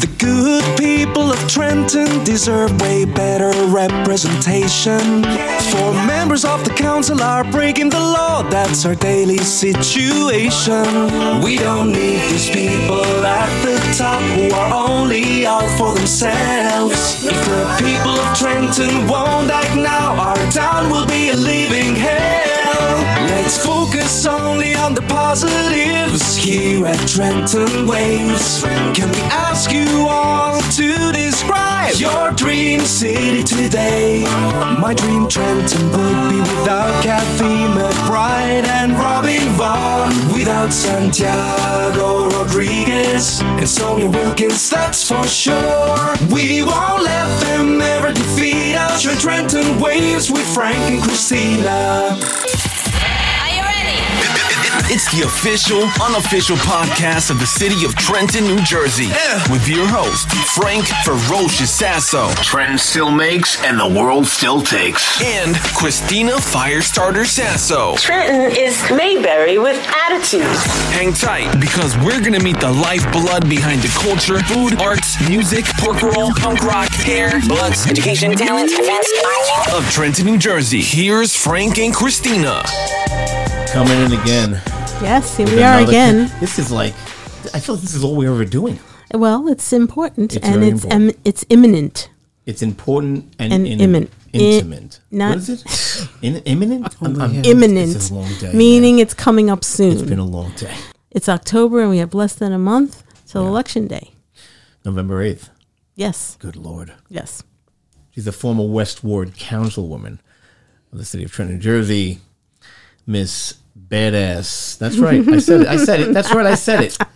The good people of Trenton deserve way better representation. Four members of the council are breaking the law, that's our daily situation. We don't need these people at the top who are only out for themselves. If the people of Trenton won't act now, our town will be a living hell. Let's focus only on the positives here at Trenton Waves. Can we ask you all to describe your dream city today? My dream Trenton would be without Kathy McBride and Robin Vaughn, without Santiago Rodriguez and Sonia Wilkins, that's for sure. We won't let them ever defeat us. Your Trenton Waves with Frank and Christina. Are you ready? It's the official, unofficial podcast of the city of Trenton, New Jersey. With your host, Frank Ferocious Sasso. Trenton still makes and the world still takes. And Christina Firestarter Sasso. Trenton is Mayberry with attitude. Hang tight because we're going to meet the lifeblood behind the culture, food, arts, music, pork roll, punk rock, hair, bloods, education, talent, events, art of Trenton, New Jersey. Here's Frank and Christina. Coming in again. Yes, here we are another- again. This is like, I feel like this is all we're ever doing. Well, it's important It's and very it's important. Im- it's imminent. It's important and, And in- immin- intimate. I- not- what is it? In, imminent? Oh, I'm- I'm- imminent, It's a long day. meaning man. it's coming up soon. it's been a long day. It's October and we have less than a month till election day. November 8th. Yes, Good Lord. yes. She's a former West Ward councilwoman of the city of Trenton, New Jersey. Miss Badass. That's right. I said it. I said it. That's right. I said it.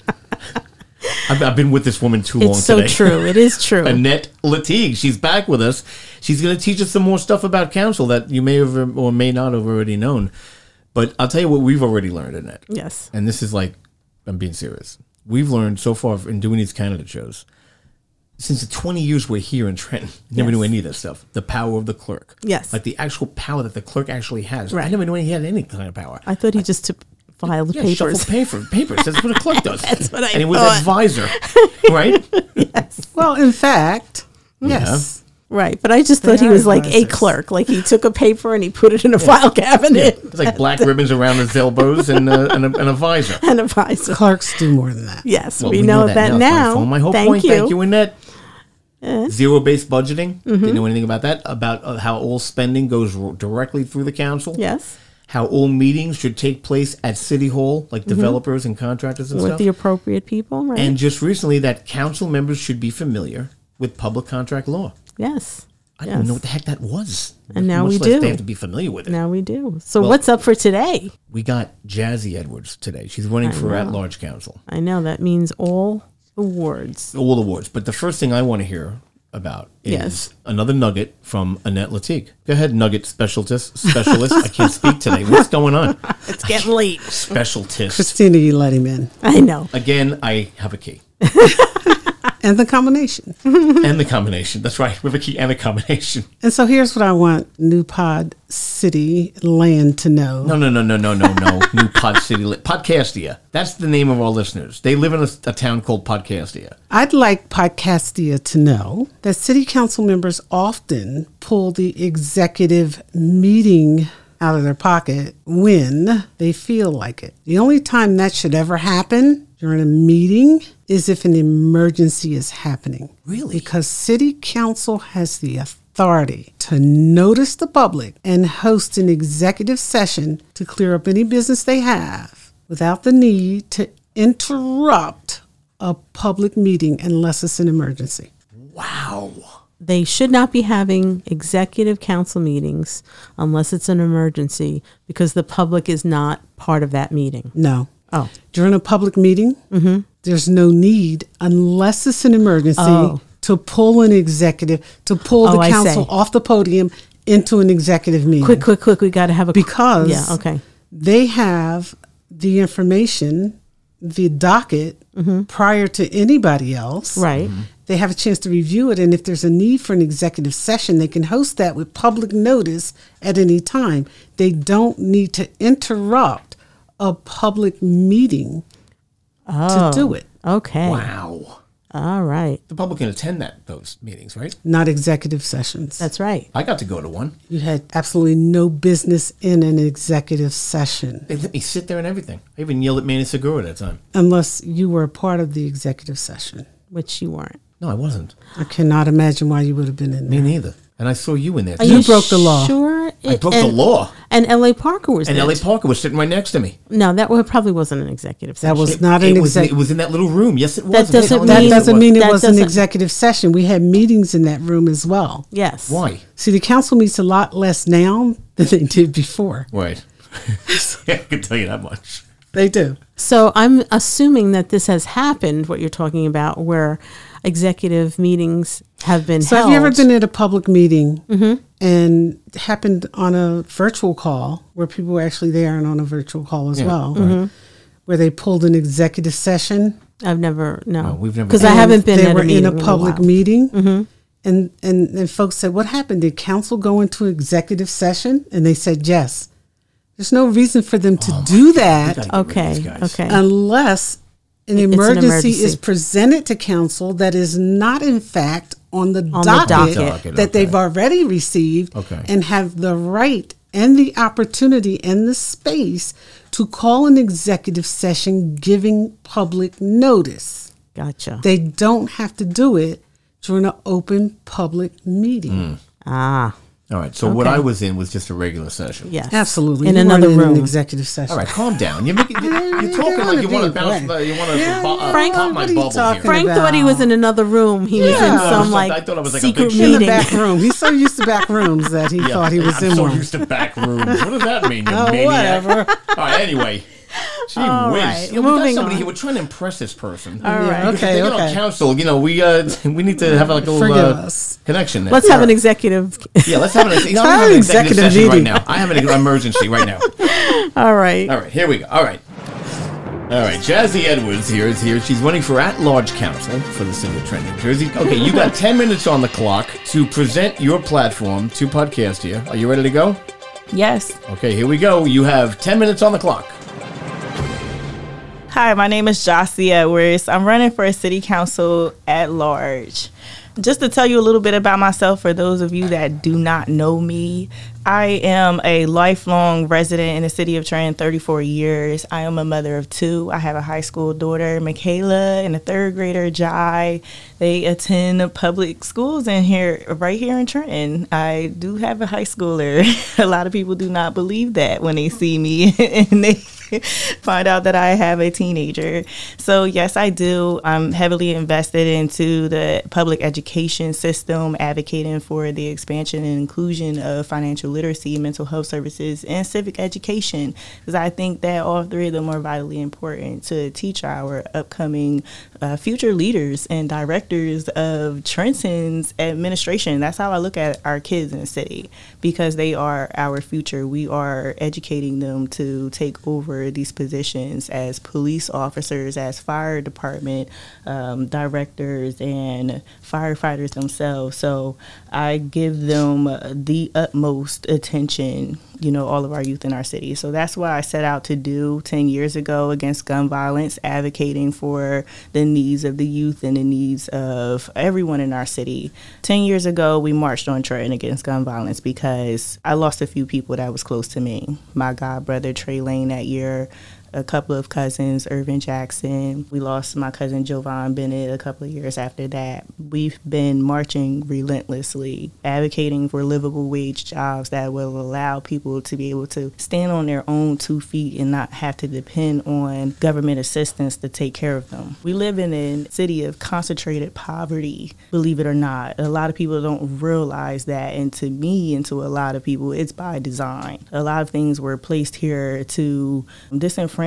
I've, I've been with this woman too long It's so today. true. It is true. Annette Lartigue. She's back with us. She's going to teach us some more stuff about council that you may have or may not have already known. But I'll tell you what we've already learned, Annette. yes. And this is like, I'm being serious. We've learned so far in doing these candidate shows, since the 20 years we're here in Trenton, never Yes. knew any of this stuff. The power of the clerk. Yes. Like the actual power that the clerk actually has. Right. I never knew he had any kind of power. I thought he just took filed yeah, papers. shuffle paper, papers. That's what a clerk does. That's what I And he was thought. advisor, right? Well, in fact, yes. Right, but I just thought he are was like a clerk. Like he took a paper and he put it in a file cabinet It's like black ribbons around his elbows and, uh, and, a, and a visor. and a visor. Clerks do more than that. Yes, Well, we, know, that, It's now. My, my whole Thank point. you. Thank you, Annette. Zero based budgeting. Didn't know anything about that. About uh, how all spending goes r- directly through the council. Yes, How all meetings should take place at City Hall, like developers and contractors and with stuff. the appropriate people, right? and just recently, that council members should be familiar with public contract law. yes, I yes. didn't know what the heck that was. And now Much we do. They have to be familiar with it. Now we do. So Well- what's up for today? we got Jazzy Edwards today. She's running for at large council. I know that means all awards. all awards. But the first thing I want to hear about is Yes. another nugget from Annette Lartigue. Go ahead, nugget specialist. Specialist. I can't speak today. What's going on? It's getting late. Specialist. Christina, you let him in. I know. Again, I have a key And the combination. and the combination. That's right. Have a key and a combination. And so here's what I want New Pod City Land to know. No, no, no, no, no, no, no. New Pod City Li- Podcastia. That's the name of our listeners. They live in a, a town called Podcastia. I'd like Podcastia to know that city council members often pull the executive meeting out of their pocket when they feel like it. The only time that should ever happen during a meeting is if an emergency is happening. Really? Because city council has the authority to notice the public and host an executive session to clear up any business they have without the need to interrupt a public meeting unless it's an emergency. Wow. They should not be having executive council meetings unless it's an emergency because the public is not part of that meeting. No. Oh. During a public meeting, there's no need, unless it's an emergency, Oh. to pull an executive, to pull Oh, the council off the podium into an executive meeting. Quick, quick, quick. We got to have a Because Yeah, okay. they have the information, the docket, prior to anybody else. Mm-hmm. Right. They have a chance to review it, and if there's a need for an executive session, they can host that with public notice at any time. They don't need to interrupt a public meeting Oh, to do oh, it. Okay. Wow. All right. The public can attend that those meetings, right? Not executive sessions. That's right. I got to go to one. you had absolutely no business in an executive session They let me sit there and everything. I even yelled at Manny Segura that time. unless you were a part of the executive session. Which you weren't. No, I wasn't. I cannot imagine why you would have been in Me there. neither. And I saw you in there. Are too. You broke the law. Sure. I broke and, the law. And L.A. Parker was And there. L.A. Parker was sitting right next to me. No, that wa- probably wasn't an executive session. That was not it an was, exec. it was in that little room. Yes, it was. That doesn't telling That you, mean- yes, doesn't mean it That was an executive session. We had meetings in that room as well. yes. Why? See, the council meets a lot less now than they did before. Right. I can tell you that much. They do. So I'm assuming that this has happened. What you're talking about, where executive meetings have been So held. have you ever been at a public meeting mm-hmm. and happened on a virtual call where people were actually there and on a virtual call as Yeah, well, right. where they pulled an executive session? I've never. No, No, we've never because I haven't been They at were a in a public while. meeting, mm-hmm. and, and and folks said, "What happened? Did council go into executive session?" And they said, "Yes." There's no reason for them to oh, do that gotta get rid of Okay. Okay. unless an It's an emergency, is presented to council that is not in fact on the On docket, docket. Docket, that they've already received Okay. and have the right and the opportunity and the space to call an executive session giving public notice. Gotcha. They don't have to do it during an open public meeting. ah. All right. So what I was in was just a regular session. Yes. Absolutely. In You weren't another in room. An executive session. All right, calm down. You're making you're, you're you're talking like you want to be bounce. Uh, you want to Yeah, uh, Frank, pop my bubble here. Frank about? thought he was in another room. He was in No, some I like thought it was like a secret big in the back room. He's so used to back rooms that he Yeah, thought he was I'm in so one. used to back rooms. What does that mean? You Oh, maniac? whatever. All right. Anyway. Gee All whiz. right, You know, we got moving somebody on. here. We're trying to impress this person. All Yeah, right. okay. If they get on council, you know, we uh, we need to have like a little Forgive uh, us. connection there. Let's have an executive. Yeah, let's have an, you know, I'm Have having an an executive, executive session right meeting. now. I have an emergency right now. All right. All right, here we go. All right. All right, Jazzy Edwards here is here. She's running for at-large council for the city of Trenton, New Jersey. Okay, you got 10 minutes on the clock to present your platform to podcast here. Are you ready to go? Yes. Okay, here we go. You have 10 minutes on the clock. Hi, my name is Jossie Edwards. I'm running for a city council at large. Just to tell you a little bit about myself, for those of you that do not know me, I am a lifelong resident in the city of Trenton, 34 years. I am a mother of two. I have a high school daughter, Michaela, and a third grader, Jai. They attend public schools in here, right here in Trenton. I do have a high schooler. a lot of people do not believe that when they see me and they find out that I have a teenager. So, yes, I do. I'm heavily invested into the public education system, advocating for the expansion and inclusion of financial literacy, mental health services, and civic education. Because I think that all three of them are vitally important to teach our upcoming uh, future leaders and directors of Trenton's administration. That's how I look at our kids in the city because they are our future. We are educating them to take over these positions as police officers, as fire department um, directors, and firefighters themselves. So I give them the utmost attention, you know, all of our youth in our city. So that's what I set out to do 10 years ago against gun violence, advocating for the needs of the youth and the needs of everyone in our city. 10 years ago, we marched on Trenton against gun violence because I lost a few people that was close to me. My god brother, Trey Lane, that year a couple of cousins, Irvin Jackson. We lost my cousin Jovan Bennett a couple of years after that. We've been marching relentlessly, advocating for livable wage jobs that will allow people to be able to stand on their own two feet and not have to depend on government assistance to take care of them. We live in a city of concentrated poverty, believe it or not. A lot of people don't realize that, and to me and to a lot of people, it's by design. A lot of things were placed here to disenfranchise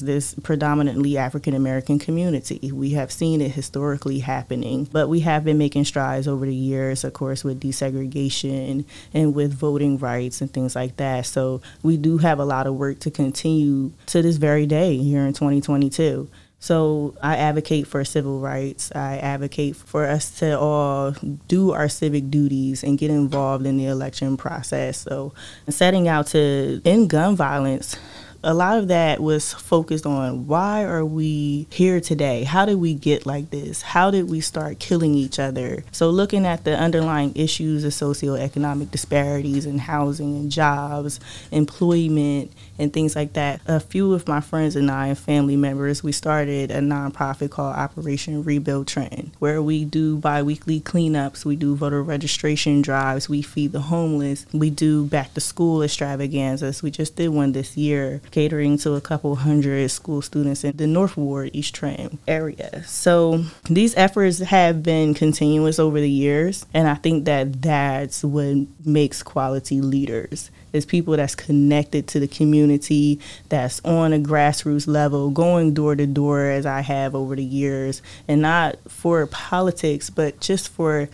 this predominantly African American community. We have seen it historically happening, but we have been making strides over the years, of course, with desegregation and with voting rights and things like that. So we do have a lot of work to continue to this very day here in 2022. So I advocate for civil rights. I advocate for us to all do our civic duties and get involved in the election process. So setting out to end gun violence a lot of that was focused on why are we here today? How did we get like this? How did we start killing each other? So, looking at the underlying issues of socioeconomic disparities in housing and jobs, employment, and things like that. A few of my friends and I and family members, we started a nonprofit called Operation Rebuild Trenton, where we do biweekly cleanups, we do voter registration drives, we feed the homeless, we do back to school extravaganzas. We just did one this year, catering to a couple hundred school students in the North Ward, East Trenton area. So these efforts have been continuous over the years, and I think that that's what makes quality leaders is people that's connected to the community, that's on a grassroots level, going door to door as I have over the years, and not for politics, but just for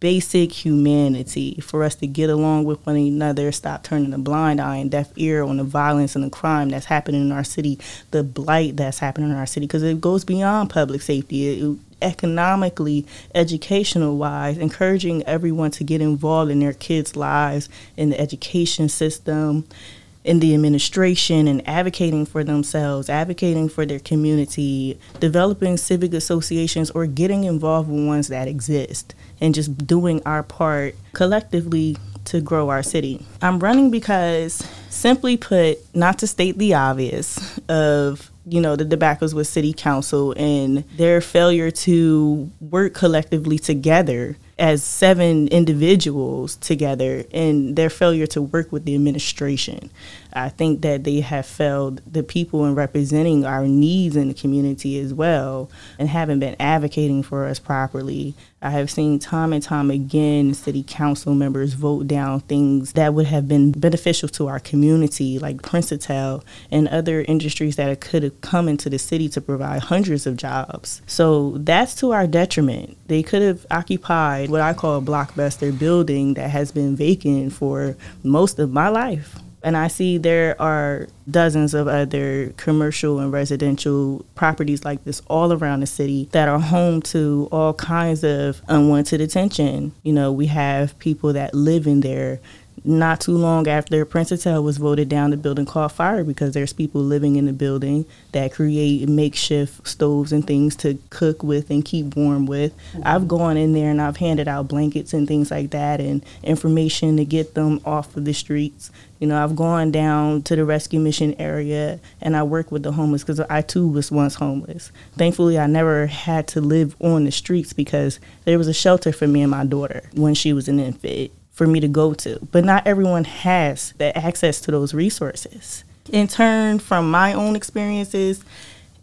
basic humanity, for us to get along with one another, stop turning a blind eye and deaf ear on the violence and the crime that's happening in our city, the blight that's happening in our city, because it goes beyond public safety. It, economically, educational wise, encouraging everyone to get involved in their kids' lives in the education system, in the administration, and advocating for themselves, advocating for their community, developing civic associations, or getting involved with ones that exist, and just doing our part collectively to grow our city. I'm running because, simply put, not to state the obvious of you know the debackles with city council and their failure to work collectively together as seven individuals together and their failure to work with the administration. I think that they have failed the people in representing our needs in the community as well and haven't been advocating for us properly. I have seen time and time again city council members vote down things that would have been beneficial to our community, like Princetel and other industries that could have come into the city to provide hundreds of jobs. So that's to our detriment. They could have occupied what I call a blockbuster building that has been vacant for most of my life. And I see there are dozens of other commercial and residential properties like this all around the city that are home to all kinds of unwanted attention. You know, we have people that live in there not too long after Princetel was voted down, the building caught fire because there's people living in the building that create makeshift stoves and things to cook with and keep warm with. Mm-hmm. I've gone in there and I've handed out blankets and things like that and information to get them off of the streets. You know, I've gone down to the rescue mission area and I work with the homeless because I too was once homeless. Thankfully, I never had to live on the streets because there was a shelter for me and my daughter when she was an infant for me to go to. But not everyone has the access to those resources. In turn, from my own experiences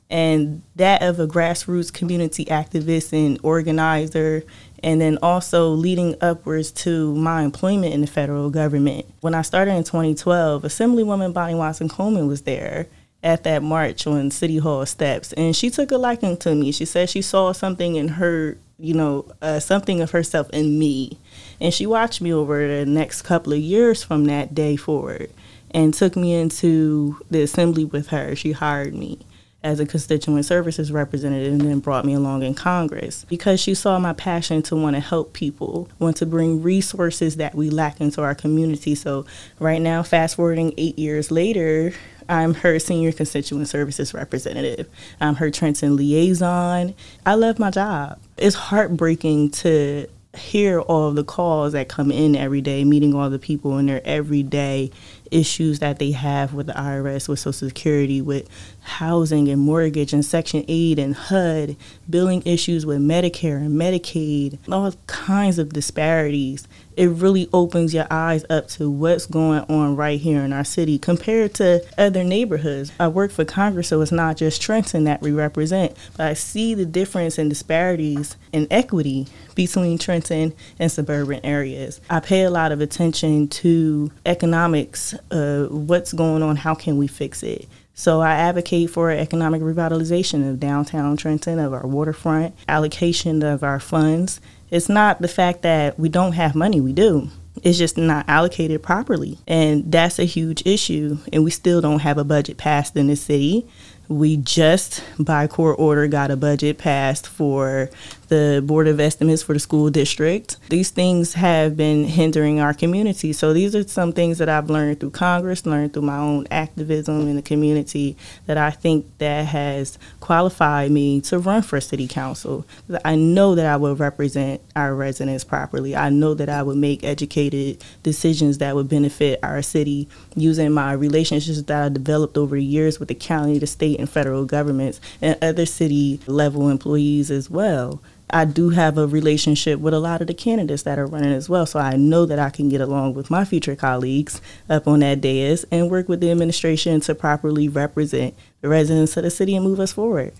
and that of a grassroots community activist and organizer, and then also leading upwards to my employment in the federal government. When I started in 2012, Assemblywoman Bonnie Watson Coleman was there at that march on City Hall steps, and she took a liking to me. She said she saw something in her, you know, uh, something of herself in me and she watched me over the next couple of years from that day forward and took me into the assembly with her. She hired me as a constituent services representative and then brought me along in Congress because she saw my passion to want to help people, want to bring resources that we lack into our community. So, right now, fast forwarding eight years later, I'm her senior constituent services representative. I'm her Trenton liaison. I love my job. It's heartbreaking to hear all the calls that come in every day, meeting all the people in their everyday issues that they have with the IRS, with Social Security, with housing and mortgage and Section 8 and HUD, billing issues with Medicare and Medicaid, all kinds of disparities. It really opens your eyes up to what's going on right here in our city compared to other neighborhoods. I work for Congress, so it's not just Trenton that we represent, but I see the difference in disparities and equity between Trenton and suburban areas. I pay a lot of attention to economics, uh, what's going on, how can we fix it. So I advocate for economic revitalization of downtown Trenton, of our waterfront, allocation of our funds. It's not the fact that we don't have money, we do. It's just not allocated properly. And that's a huge issue. And we still don't have a budget passed in the city. We just, by court order, got a budget passed for the Board of Estimates for the school district. These things have been hindering our community. So these are some things that I've learned through Congress, learned through my own activism in the community that I think that has qualified me to run for city council. I know that I will represent our residents properly. I know that I would make educated decisions that would benefit our city using my relationships that I developed over the years with the county, the state, and federal governments and other city level employees as well. I do have a relationship with a lot of the candidates that are running as well, so I know that I can get along with my future colleagues up on that dais and work with the administration to properly represent the residents of the city and move us forward.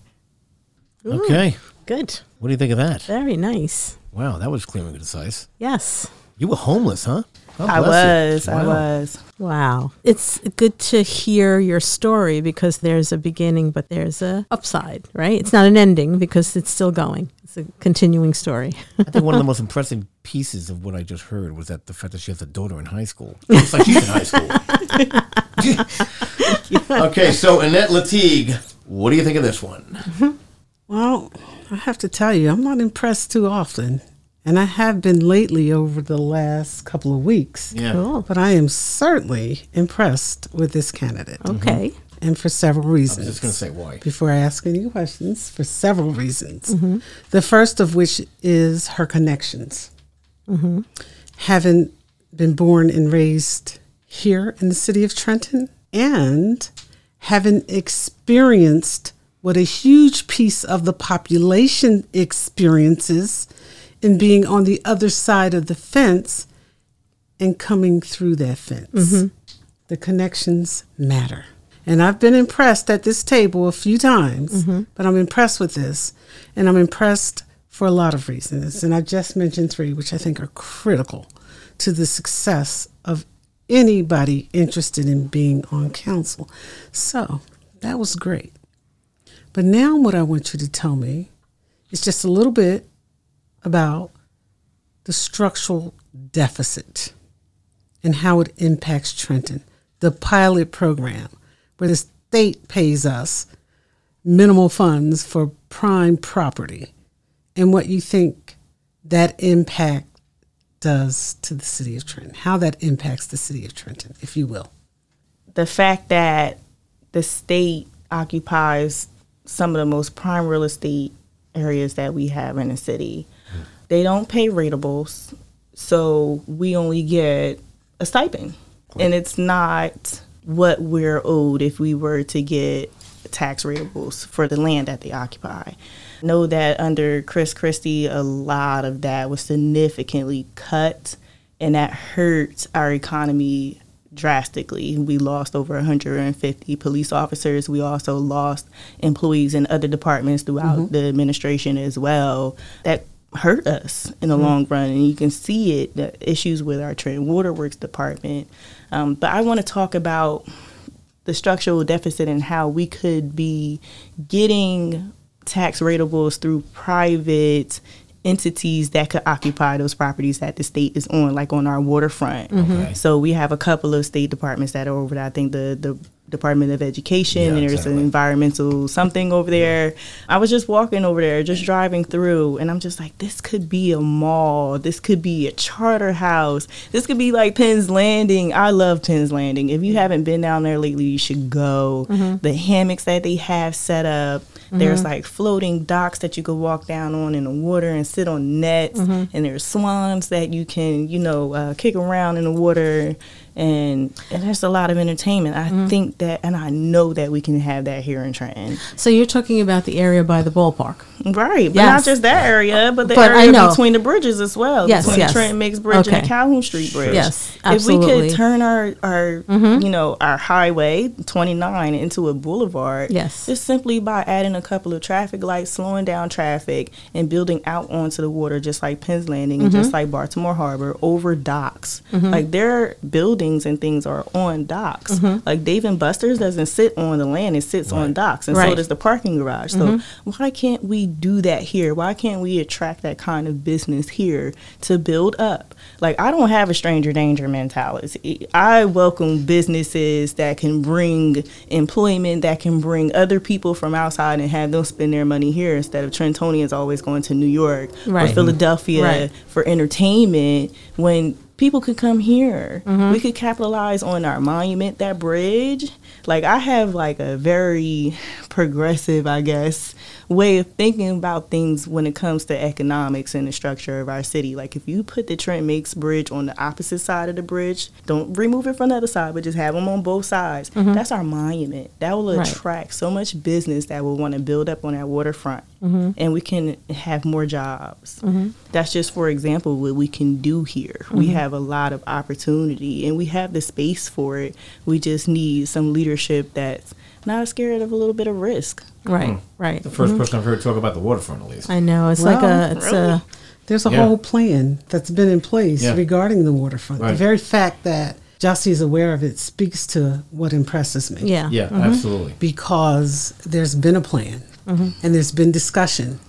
Okay. Good. What do you think of that? Very nice. Wow, that was clear and concise. Yes. You were homeless, huh? God I bless you. was, I was. Wow. It's good to hear your story because there's a beginning, but there's a upside, right? It's not an ending because it's still going. It's a continuing story. I think one of the most impressive pieces of what I just heard was that the fact that she has a daughter in high school. It's like she's in high school. okay, so Annette Lartigue, what do you think of this one? Well, I have to tell you, I'm not impressed too often. And I have been lately over the last couple of weeks. Yeah. Cool. But I am certainly impressed with this candidate. Okay. Mm-hmm. And for several reasons. I was just going to say why. before I ask any questions for several reasons. Mm-hmm. The first of which is her connections. Mm-hmm. Having been born and raised here in the city of Trenton and having experienced what a huge piece of the population experiences in being on the other side of the fence and coming through that fence. Mm-hmm. The connections matter. And I've been impressed at this table a few times, mm-hmm. but I'm impressed with this. And I'm impressed for a lot of reasons. And I just mentioned three, which I think are critical to the success of anybody interested in being on council. So that was great. But now, what I want you to tell me is just a little bit about the structural deficit and how it impacts Trenton. The pilot program, where the state pays us minimal funds for prime property, and what you think that impact does to the city of Trenton, how that impacts the city of Trenton, if you will. the fact that the state occupies some of the most prime real estate areas that we have in the city. They don't pay ratables, so we only get a stipend. And it's not what we're owed if we were to get tax ratables for the land that they occupy. Know that under Chris Christie, a lot of that was significantly cut, and that hurt our economy drastically. We lost over 150 police officers. We also lost employees in other departments throughout mm-hmm. the administration as well. That hurt us in the long run, and you can see it. The issues with our Trenton Waterworks department. Um, but I want to talk about the structural deficit and how we could be getting tax ratables through private entities that could occupy those properties that the state is on, like on our waterfront. Okay. So we have a couple of state departments that are over there. I think the the Department of Education Yeah, and there's exactly. an environmental something over there. I was just walking over there, just driving through, and I'm just like, this could be a mall. This could be a charter house. This could be like Penn's Landing. I love Penn's Landing. If you haven't been down there lately, you should go. Mm-hmm. The hammocks that they have set up. There's mm-hmm. like floating docks that you could walk down on in the water and sit on nets. Mm-hmm. And there's swans that you can, you know, uh, kick around in the water. And, and there's a lot of entertainment. I think that, and I know that we can have that here in Trenton. So you're talking about the area by the ballpark. Right, but Yes. not just that area, but the But area between the bridges as well. Yes, between yes. the Trenton Makes Bridge and the Calhoun Street Bridge. Yes, absolutely. If we. Mm-hmm. could turn our our you know our highway 29 into a boulevard, Yes. just simply by adding a couple of traffic lights, slowing down traffic, and building out onto the water, just like Penn's Landing Mm-hmm. just like Baltimore Harbor, over docks. Like they're building buildings and things are on docks. Mm-hmm. Like Dave and Buster's doesn't sit on the land; it sits on docks, and so does the parking garage. So mm-hmm. why can't we do that here? Why can't we attract that kind of business here to build up? Like I don't have a stranger danger mentality. I welcome businesses that can bring employment, that can bring other people from outside and have them spend their money here instead of Trentonians always going to New York Right. or Philadelphia Right. for entertainment when people could come here. Mm-hmm. We could capitalize on our monument, that bridge. Like I have like a very progressive, I guess, way of thinking about things when it comes to economics and the structure of our city. Like if you put the Trenton Makes Bridge on the opposite side of the bridge, don't remove it from the other side, but just have them on both sides. Mm-hmm. That's our monument. That will Right. attract so much business that will want to build up on our waterfront. Mm-hmm. And we can have more jobs. Mm-hmm. That's just, for example, what we can do here. We have a lot of opportunity and we have the space for it. We just need some leadership that's not scared of a little bit of risk. Right, hmm. right. The 1st mm-hmm. person I've heard talk about the waterfront, at least. I know. It's like a, it's really? a, There's a Yeah. whole plan that's been in place Yeah. regarding the waterfront. The very fact that Justy is aware of it speaks to what impresses me. yeah. Yeah, mm-hmm. absolutely. Because there's been a plan mm-hmm. and there's been discussion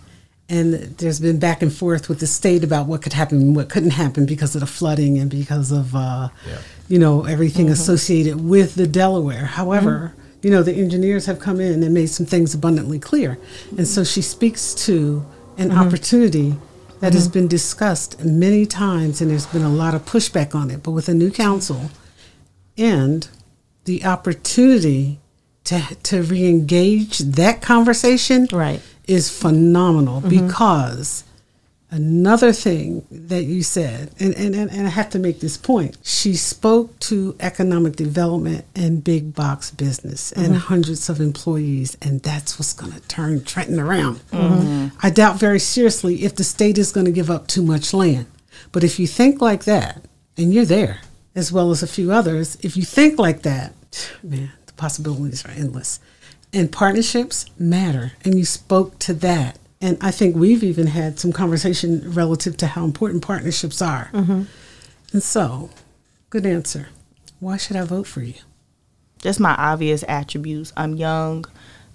and there's been back and forth with the state about what could happen and what couldn't happen because of the flooding and because of uh, Yeah. you know everything associated with the Delaware. However, you know the engineers have come in and made some things abundantly clear, and so she speaks to an mm-hmm. opportunity that has mm-hmm. been discussed many times, and there's been a lot of pushback on it. But with a new council and the opportunity to to re-engage that conversation Right. is phenomenal mm-hmm. because another thing that you said and, and, and, i have to make this point. She spoke to economic development and big box business and mm-hmm. hundreds of employees and that's what's going to turn trenton around. Mm-hmm. I doubt very seriously if the state is going to give up too much land. But if you think like that and you're there as well as a few others if you think like that man the possibilities are endless. And partnerships matter and you spoke to that and i think we've even had some conversation relative to how important partnerships are mm-hmm. and so good answer why should i vote for you just my obvious attributes. I'm young,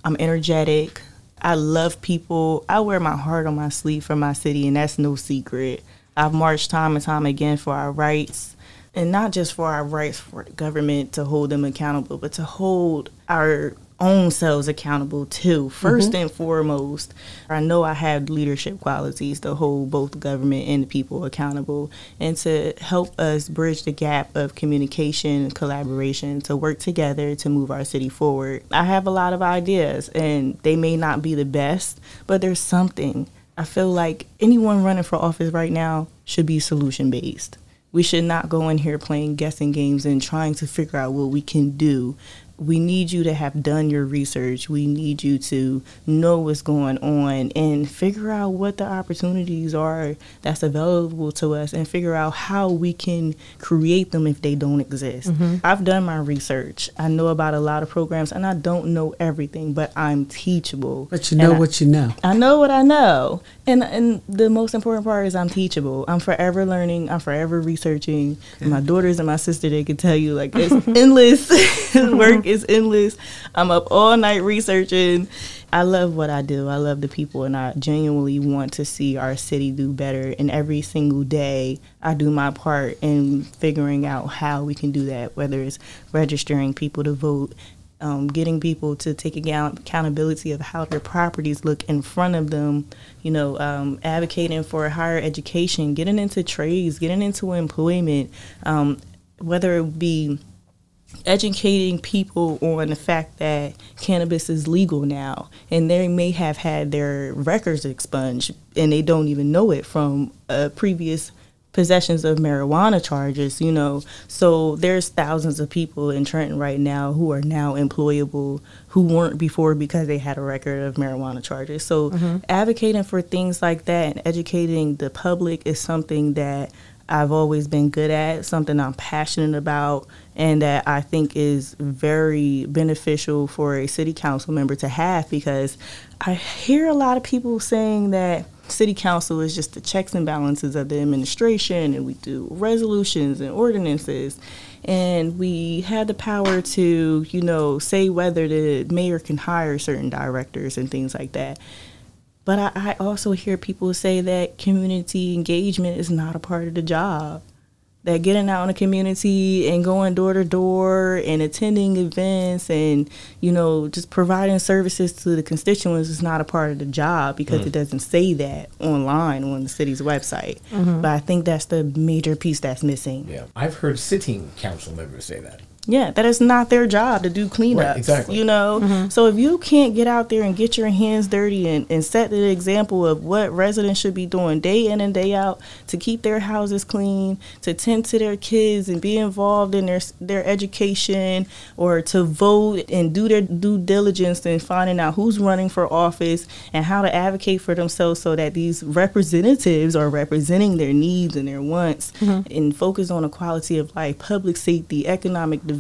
I'm energetic, I love people. I wear my heart on my sleeve for my city, and that's no secret. I've marched time and time again for our rights, and not just for our rights for the government to hold them accountable, but to hold our own selves accountable too. 1st mm-hmm. and foremost, I know I have leadership qualities to hold both the government and the people accountable and to help us bridge the gap of communication and collaboration to work together to move our city forward. I have a lot of ideas and they may not be the best, but there's something. I feel like anyone running for office right now should be solution based. We should not go in here playing guessing games and trying to figure out what we can do. We need you to have done your research. We need you to know what's going on and figure out what the opportunities are that's available to us and figure out how we can create them if they don't exist. Mm-hmm. I've done my research. I know about a lot of programs and I don't know everything, but I'm teachable. but you And know I- what you know I know what I know. And and the most important part is I'm teachable. I'm forever learning. I'm forever researching. My daughters and my sister they can tell you like it's endless. Mm-hmm. Work is endless. I'm up all night researching. I love what I do. I love the people and I genuinely want to see our city do better and every single day I do my part in figuring out how we can do that whether it's registering people to vote um, getting people to take accountability of how their properties look in front of them, you know, um, advocating for higher education, getting into trades, getting into employment, um, whether it be educating people on the fact that cannabis is legal now and they may have had their records expunged and they don't even know it from a previous possessions of marijuana charges, you know. So there's thousands of people in Trenton right now who are now employable who weren't before because they had a record of marijuana charges. So mm-hmm. advocating for things like that and educating the public is something that I've always been good at, something I'm passionate about, and that I think is very beneficial for a city council member to have because I hear a lot of people saying that city council is just the checks and balances of the administration, and we do resolutions and ordinances, and we had the power to, you know, say whether the mayor can hire certain directors and things like that. But I, I also hear people say that community engagement is not a part of the job. That getting out in the community and going door to door and attending events and you know just providing services to the constituents is not a part of the job because it mm. doesn't say that online on the city's website. Mm-hmm. But I think that's the major piece that's missing. Yeah, I've heard sitting council members say that. Yeah, that is not their job to do cleanups. exactly. You know? Mm-hmm. So if you can't get out there and get your hands dirty and, and set the example of what residents should be doing day in and day out to keep their houses clean, to tend to their kids and be involved in their their education or to vote and do their due diligence in finding out who's running for office and how to advocate for themselves so that these representatives are representing their needs and their wants mm-hmm. and focus on the quality of life, public safety, economic development.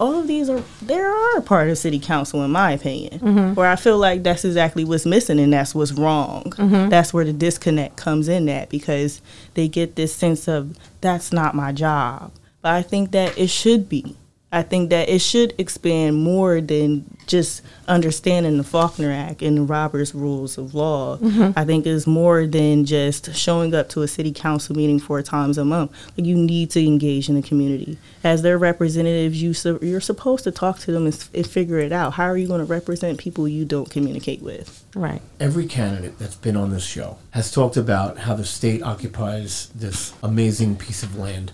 All of these are there are part of city council in my opinion. Mm-hmm. Where I feel like that's exactly what's missing and that's what's wrong. Mm-hmm. That's where the disconnect comes in that because they get this sense of that's not my job. But I think that it should be. I think that it should expand more than just understanding the Faulkner Act and the Roberts Rules of Law. Mm-hmm. I think it's more than just showing up to a city council meeting four times a month. Like you need to engage in the community as their representatives. You su- you're supposed to talk to them and, s- and figure it out. How are you going to represent people you don't communicate with? Right. Every candidate that's been on this show has talked about how the state occupies this amazing piece of land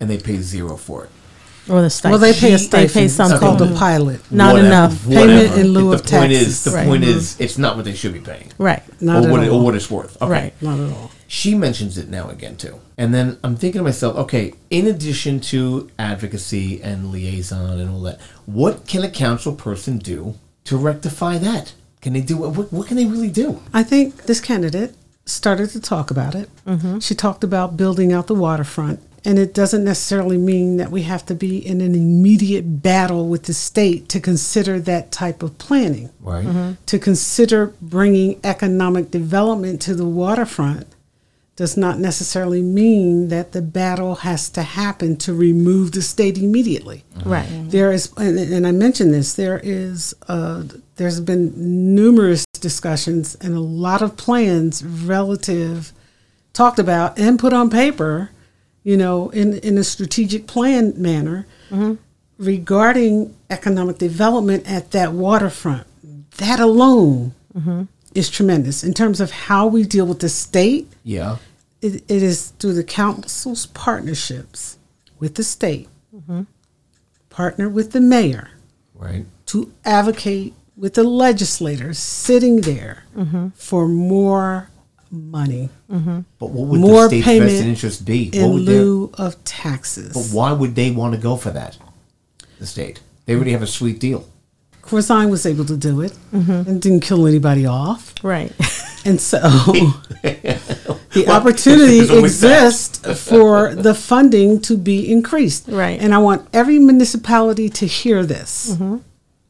and they pay zero for it. Or the stipend. Well, they pay a They stipend. pay It's something. called a pilot. Not Whatever, enough. Payment whatever. in lieu the of point is, the Right. point is, mm-hmm. it's not what they should be paying, Right. Not or at what, it, all. or what it's worth. Okay. Right. Not at all. She mentions it now again too, and then I'm thinking to myself, okay, in addition to advocacy and liaison and all that, what can a council person do to rectify that? Can they do what? What can they really do? I think this candidate started to talk about it. Mm-hmm. She talked about building out the waterfront. And it doesn't necessarily mean that we have to be in an immediate battle with the state to consider that type of planning. Right. Mm-hmm. To consider bringing economic development to the waterfront does not necessarily mean that the battle has to happen to remove the state immediately. Mm-hmm. Right. Mm-hmm. There is, and, and I mentioned this. There is, uh, there's been numerous discussions and a lot of plans relative talked about and put on paper, you know, in in a strategic plan manner mm-hmm. regarding economic development at that waterfront. That alone mm-hmm. is tremendous in terms of how we deal with the state Yeah. it, it is through the council's partnerships with the state, mm-hmm. partner with the mayor Right. to advocate with the legislators sitting there for more money But what would More the state's payment vested interest be? What in would their- lieu of taxes. but why would they want to go for that? The state. They already have a sweet deal. Corzine was able to do it and didn't kill anybody off. Right. And so the opportunity There's always that. exists for the funding to be increased. Right. And I want every municipality to hear this. Mm-hmm.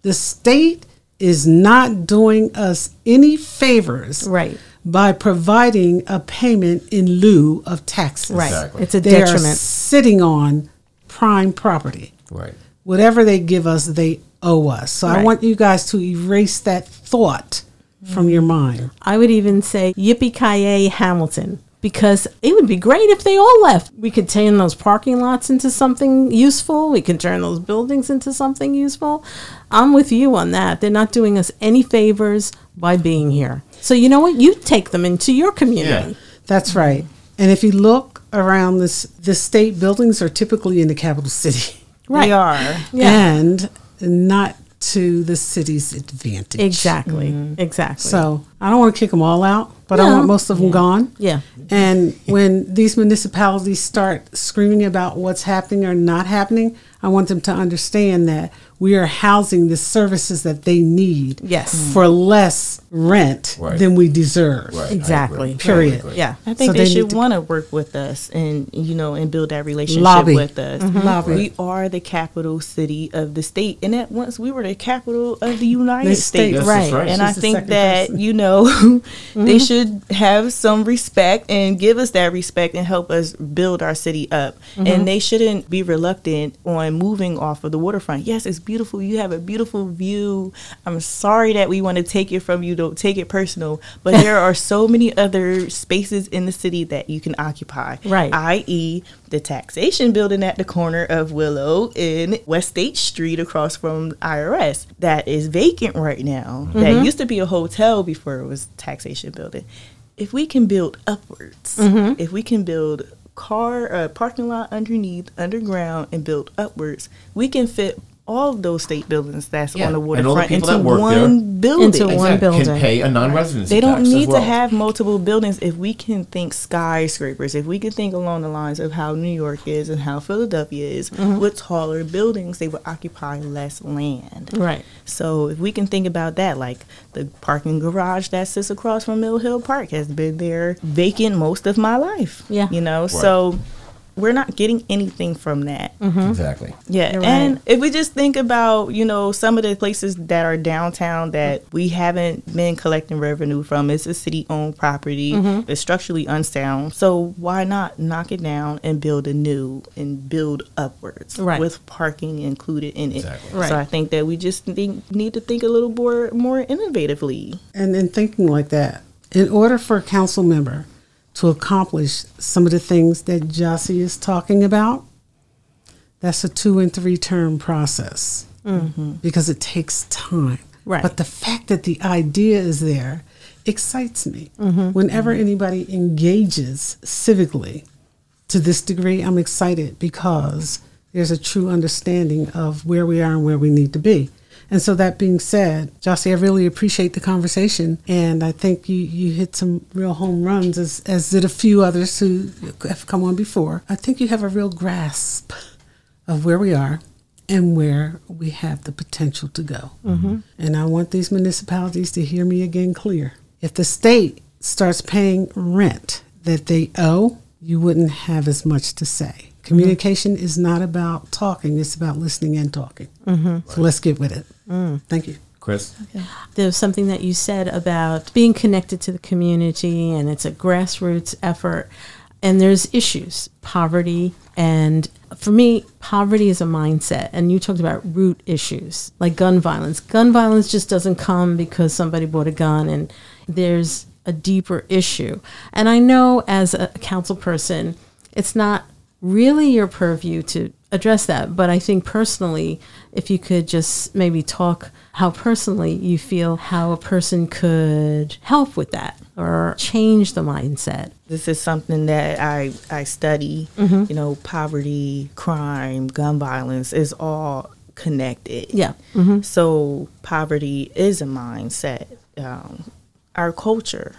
The state is not doing us any favors Right. By providing a payment in lieu of taxes. Right. Exactly. It's a They are sitting on prime property. Right. Whatever they give us, they owe us. So I want you guys to erase that thought from your mind. I would even say yippee ki Hamilton because it would be great if they all left. We could turn those parking lots into something useful. We could turn those buildings into something useful. I'm with you on that. They're not doing us any favors by being here. So you know what? You take them into your community. Yeah. That's right. And if you look around this, the state buildings are typically in the capital city Right. They are. Yeah. and not to the city's advantage. Exactly. Mm-hmm. Exactly. So I don't want to kick them all out, but I want most of them gone. yeah. And when these municipalities start screaming about what's happening or not happening, I want them to understand that we are housing the services that they need Yes. Mm. for less rent Right. than we deserve. Right. Exactly. Period. I agree. Yeah. I think So they, they need should to- want to work with us and you know and build that relationship Lobby. with us. Mm-hmm. Lobby. We are the capital city of the state, and at once we were the capital of the United The States. state, Right. right. And She's I think that person. you know know, they mm-hmm. should have some respect and give us that respect and help us build our city up. Mm-hmm. And they shouldn't be reluctant on moving off of the waterfront. Yes, it's beautiful. You have a beautiful view. I'm sorry that we want to take it from you. Don't take it personal. But there are so many other spaces in the city that you can occupy. Right. I.e., the taxation building at the corner of Willow in West State Street across from IRS that is vacant right now. That used to be a hotel before it was taxation building. If we can build upwards, if we can build car uh, parking lot underneath underground and build upwards, we can fit all those state buildings that's Yeah, on the and all the waterfront people into that work one building. Into one Exactly. building. Can pay a non-residency They don't tax as need well. to have multiple buildings if we can think skyscrapers, if we can think along the lines of how New York is and how Philadelphia is, Mm-hmm. with taller buildings, they would occupy less land. Right. So if we can think about that, like the parking garage that sits across from Mill Hill Park has been there vacant most of my life. Yeah. You know, so we're not getting anything from that. Exactly. Yeah, You're and if we just think about you know some of the places that are downtown that we haven't been collecting revenue from, it's a city-owned property. Mm-hmm. It's structurally unsound, so why not knock it down and build a new and build upwards Right. with parking included in it. Exactly. Right. So I think that we just think, need to think a little more more innovatively. And in thinking like that, in order for a council member to accomplish some of the things that Jossie is talking about, that's a two and three term process mm-hmm. because it takes time. Right. But the fact that the idea is there excites me. Mm-hmm. Whenever mm-hmm. anybody engages civically to this degree, I'm excited because there's a true understanding of where we are and where we need to be. And so that being said, Jossie, I really appreciate the conversation, and I think you, you hit some real home runs, as as did a few others who have come on before. I think you have a real grasp of where we are and where we have the potential to go. Mm-hmm. And I want these municipalities to hear me again clear. If the state starts paying rent that they owe, you wouldn't have as much to say. Communication is not about talking, it's about listening and talking. Mm-hmm. So let's get with it. Mm. Thank you. Chris. There's something that you said about being connected to the community and it's a grassroots effort. And there's issues, poverty. And for me, poverty is a mindset. And you talked about root issues like gun violence. Gun violence just doesn't come because somebody bought a gun and there's a deeper issue. And I know as a council person, it's not really your purview to address that. But I think personally, if you could just maybe talk how personally you feel how a person could help with that or change the mindset. This is something that I I study. Mm-hmm. You know, poverty, crime, gun violence is all connected. Yeah. So poverty is a mindset. Um, our culture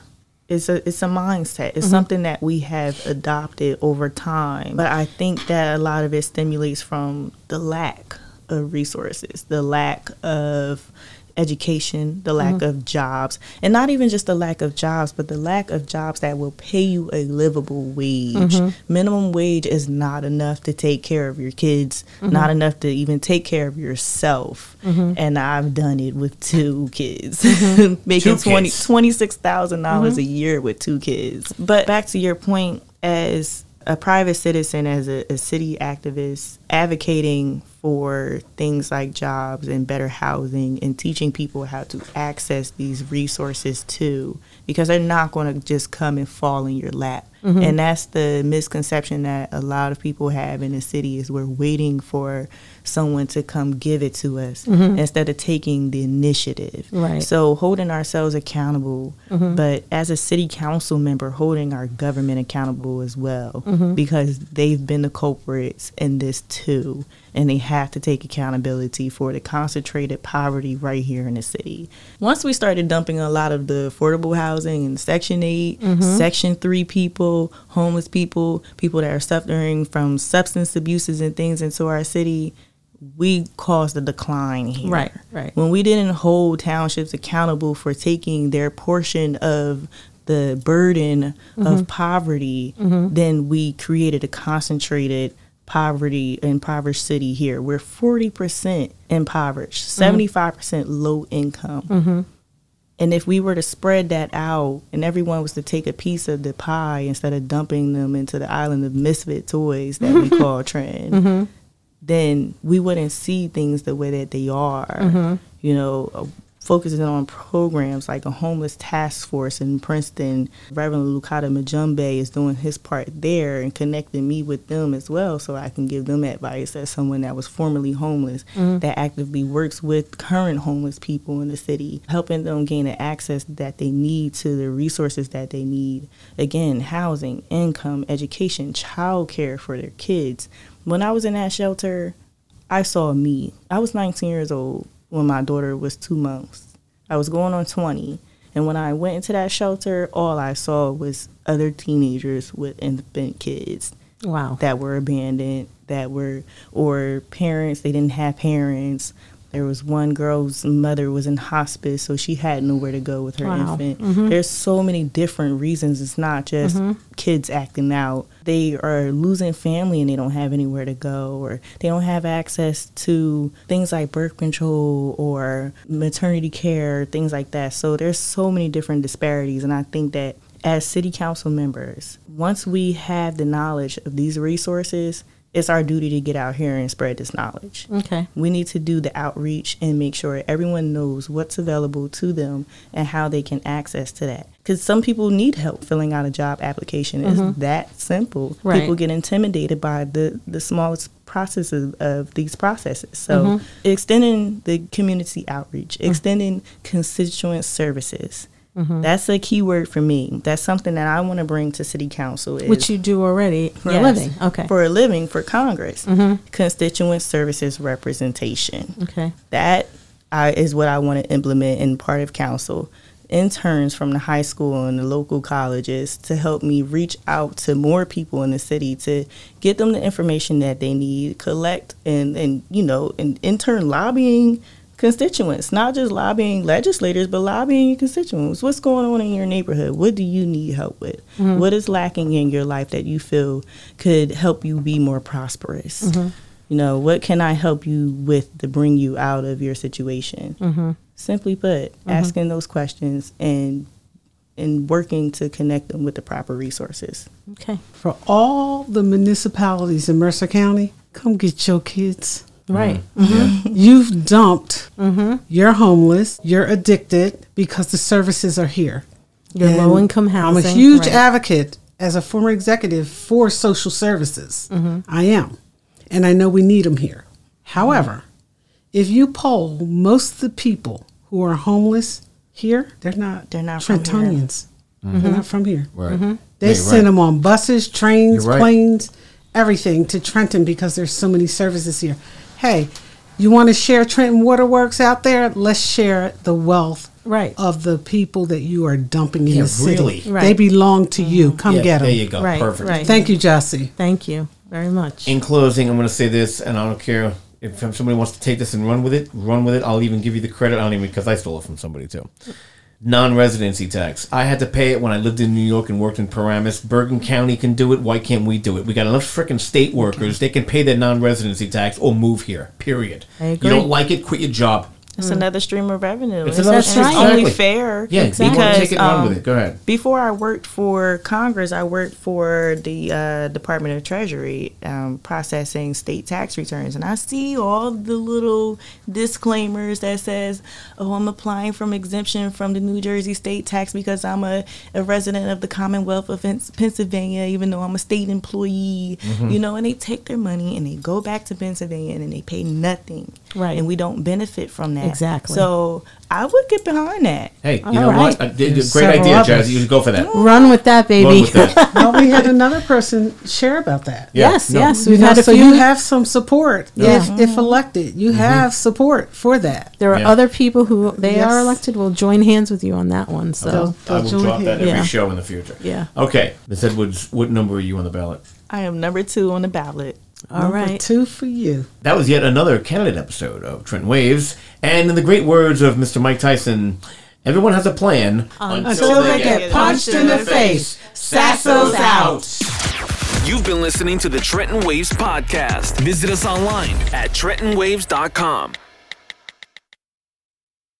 is a it's a mindset. It's mm-hmm. something that we have adopted over time. But I think that a lot of it stimulates from the lack of resources, the lack of education, the lack mm-hmm. of jobs, and not even just the lack of jobs, but the lack of jobs that will pay you a livable wage. Mm-hmm. Minimum wage is not enough to take care of your kids, mm-hmm. not enough to even take care of yourself. And I've done it with two kids, making Two twenty kids. twenty six thousand dollars a year with two kids. But back to your point, as a private citizen, as a, a city activist, advocating for things like jobs and better housing and teaching people how to access these resources too, because they're not going to just come and fall in your lap. Mm-hmm. And that's the misconception that a lot of people have in the city is we're waiting for someone to come give it to us mm-hmm. instead of taking the initiative. Right. So holding ourselves accountable, mm-hmm. but as a city council member, holding our government accountable as well, because they've been the culprits in this too, and they have to take accountability for the concentrated poverty right here in the city. Once we started dumping a lot of the affordable housing and Section 8, mm-hmm. Section 3 people, homeless people, people that are suffering from substance abuses and things into our city, we caused a decline here. Right, right. When we didn't hold townships accountable for taking their portion of the burden of mm-hmm. poverty, mm-hmm. then we created a concentrated poverty impoverished city here. We're 40% impoverished, mm-hmm. 75% low income. Mm-hmm. And if we were to spread that out and everyone was to take a piece of the pie instead of dumping them into the island of misfit toys that we call Trenton, mm-hmm. then we wouldn't see things the way that they are. You know, focusing on programs like a homeless task force in Princeton. Reverend Lukata Mjumbe is doing his part there and connecting me with them as well so I can give them advice as someone that was formerly homeless mm-hmm. that actively works with current homeless people in the city, helping them gain the access that they need to the resources that they need. Again, housing, income, education, childcare for their kids. When I was in that shelter, I saw me. I was 19 years old when my daughter was two months. I was going on 20. And when I went into that shelter, all I saw was other teenagers with infant kids Wow. that were abandoned, that were, or parents, they didn't have parents. There was one girl's mother was in hospice, so she had nowhere to go with her Wow. infant. Mm-hmm. There's so many different reasons. It's not just mm-hmm. kids acting out. They are losing family and they don't have anywhere to go, or they don't have access to things like birth control or maternity care, things like that. So there's so many different disparities, and I think that as city council members, once we have the knowledge of these resources, it's our duty to get out here and spread this knowledge. Okay. We need to do the outreach and make sure everyone knows what's available to them and how they can access to that. Because some people need help filling out a job application. It's mm-hmm. that simple. Right. People get intimidated by the, the smallest processes of these processes. So mm-hmm. extending the community outreach, mm. extending constituent services. Mm-hmm. That's a key word for me. That's something that I want to bring to city council. Is Which you do already for a living. Okay. For a living for Congress. Mm-hmm. Constituent services representation. okay. That I, is what I want to implement in part of council. Interns from the high school and the local colleges to help me reach out to more people in the city to get them the information that they need, collect and, and you know, and in turn lobbying constituents, not just lobbying legislators, but lobbying your constituents. What's going on in your neighborhood? What do you need help with? Mm-hmm. What is lacking in your life that you feel could help you be more prosperous? Mm-hmm. You know, what can I help you with to bring you out of your situation? Mm-hmm. Simply put, asking those questions and and working to connect them with the proper resources. Okay. For all the municipalities in Mercer County, come get your kids. Right. You've dumped. You're homeless. You're addicted because the services are here. Your And low income housing. I'm a huge right. advocate as a former executive for social services. Mm-hmm. I am. And I know we need them here. However, if you poll most of the people who are homeless here, they're not They're not from here. Trentonians. They're not from here. Right. Mm-hmm. They Yeah, send right. them on buses, trains, right. planes, everything to Trenton because there's so many services here. Hey, you want to share Trenton Waterworks out there? Let's share the wealth Right. of the people that you are dumping in Yeah, the city. really. They belong to you. Mm-hmm. Come Yeah, get them. There you go. Right, Perfect. right. Thank you, Jesse. Thank you very much. In closing, I'm going to say this, and I don't care if somebody wants to take this and run with it. Run with it. I'll even give you the credit. I don't even because I stole it from somebody too. Non-residency tax. I had to pay it when I lived in New York and worked in Paramus. Bergen County can do it. Why can't we do it? We got enough freaking state workers. They can pay their non-residency tax or move here. Period. You don't like it? Quit your job. It's another stream of revenue. It's another it's stream- only exactly. fair. Yeah, Exactly. to take it run um, with it. Go ahead. Before I worked for Congress, I worked for the uh, Department of Treasury, um, processing state tax returns, and I see all the little disclaimers that says, "Oh, I'm applying from exemption from the New Jersey state tax because I'm a, a resident of the Commonwealth of Pennsylvania, even though I'm a state employee." Mm-hmm. You know, and they take their money and they go back to Pennsylvania and they pay nothing, Right. And we don't benefit from that, Exactly. So I would get behind that. Hey, you All know right. what? Uh, d- d- There's great several idea, others. Jazzy. You go for that. Mm. Run with that, baby. Run with that. well, we had another person share about that. Yeah, yes, no. yes. We've know, had a so few. you have some support Yeah. if, mm-hmm. if elected. You mm-hmm. have support for that. there are Yeah. other people who they Yes. are elected will join hands with you on that one. So They'll- I will join drop that every Yeah. show in the future. Yeah. Okay, Miss Edwards, what number are you on the ballot? I am number two on the ballot. All Number right. two for you. That was yet another candidate episode of Trenton Waves. And in the great words of Mr. Mike Tyson, everyone has a plan Until they get punched in the face. Sasso's out. You've been listening to the Trenton Waves podcast. Visit us online at trentonwaves.com.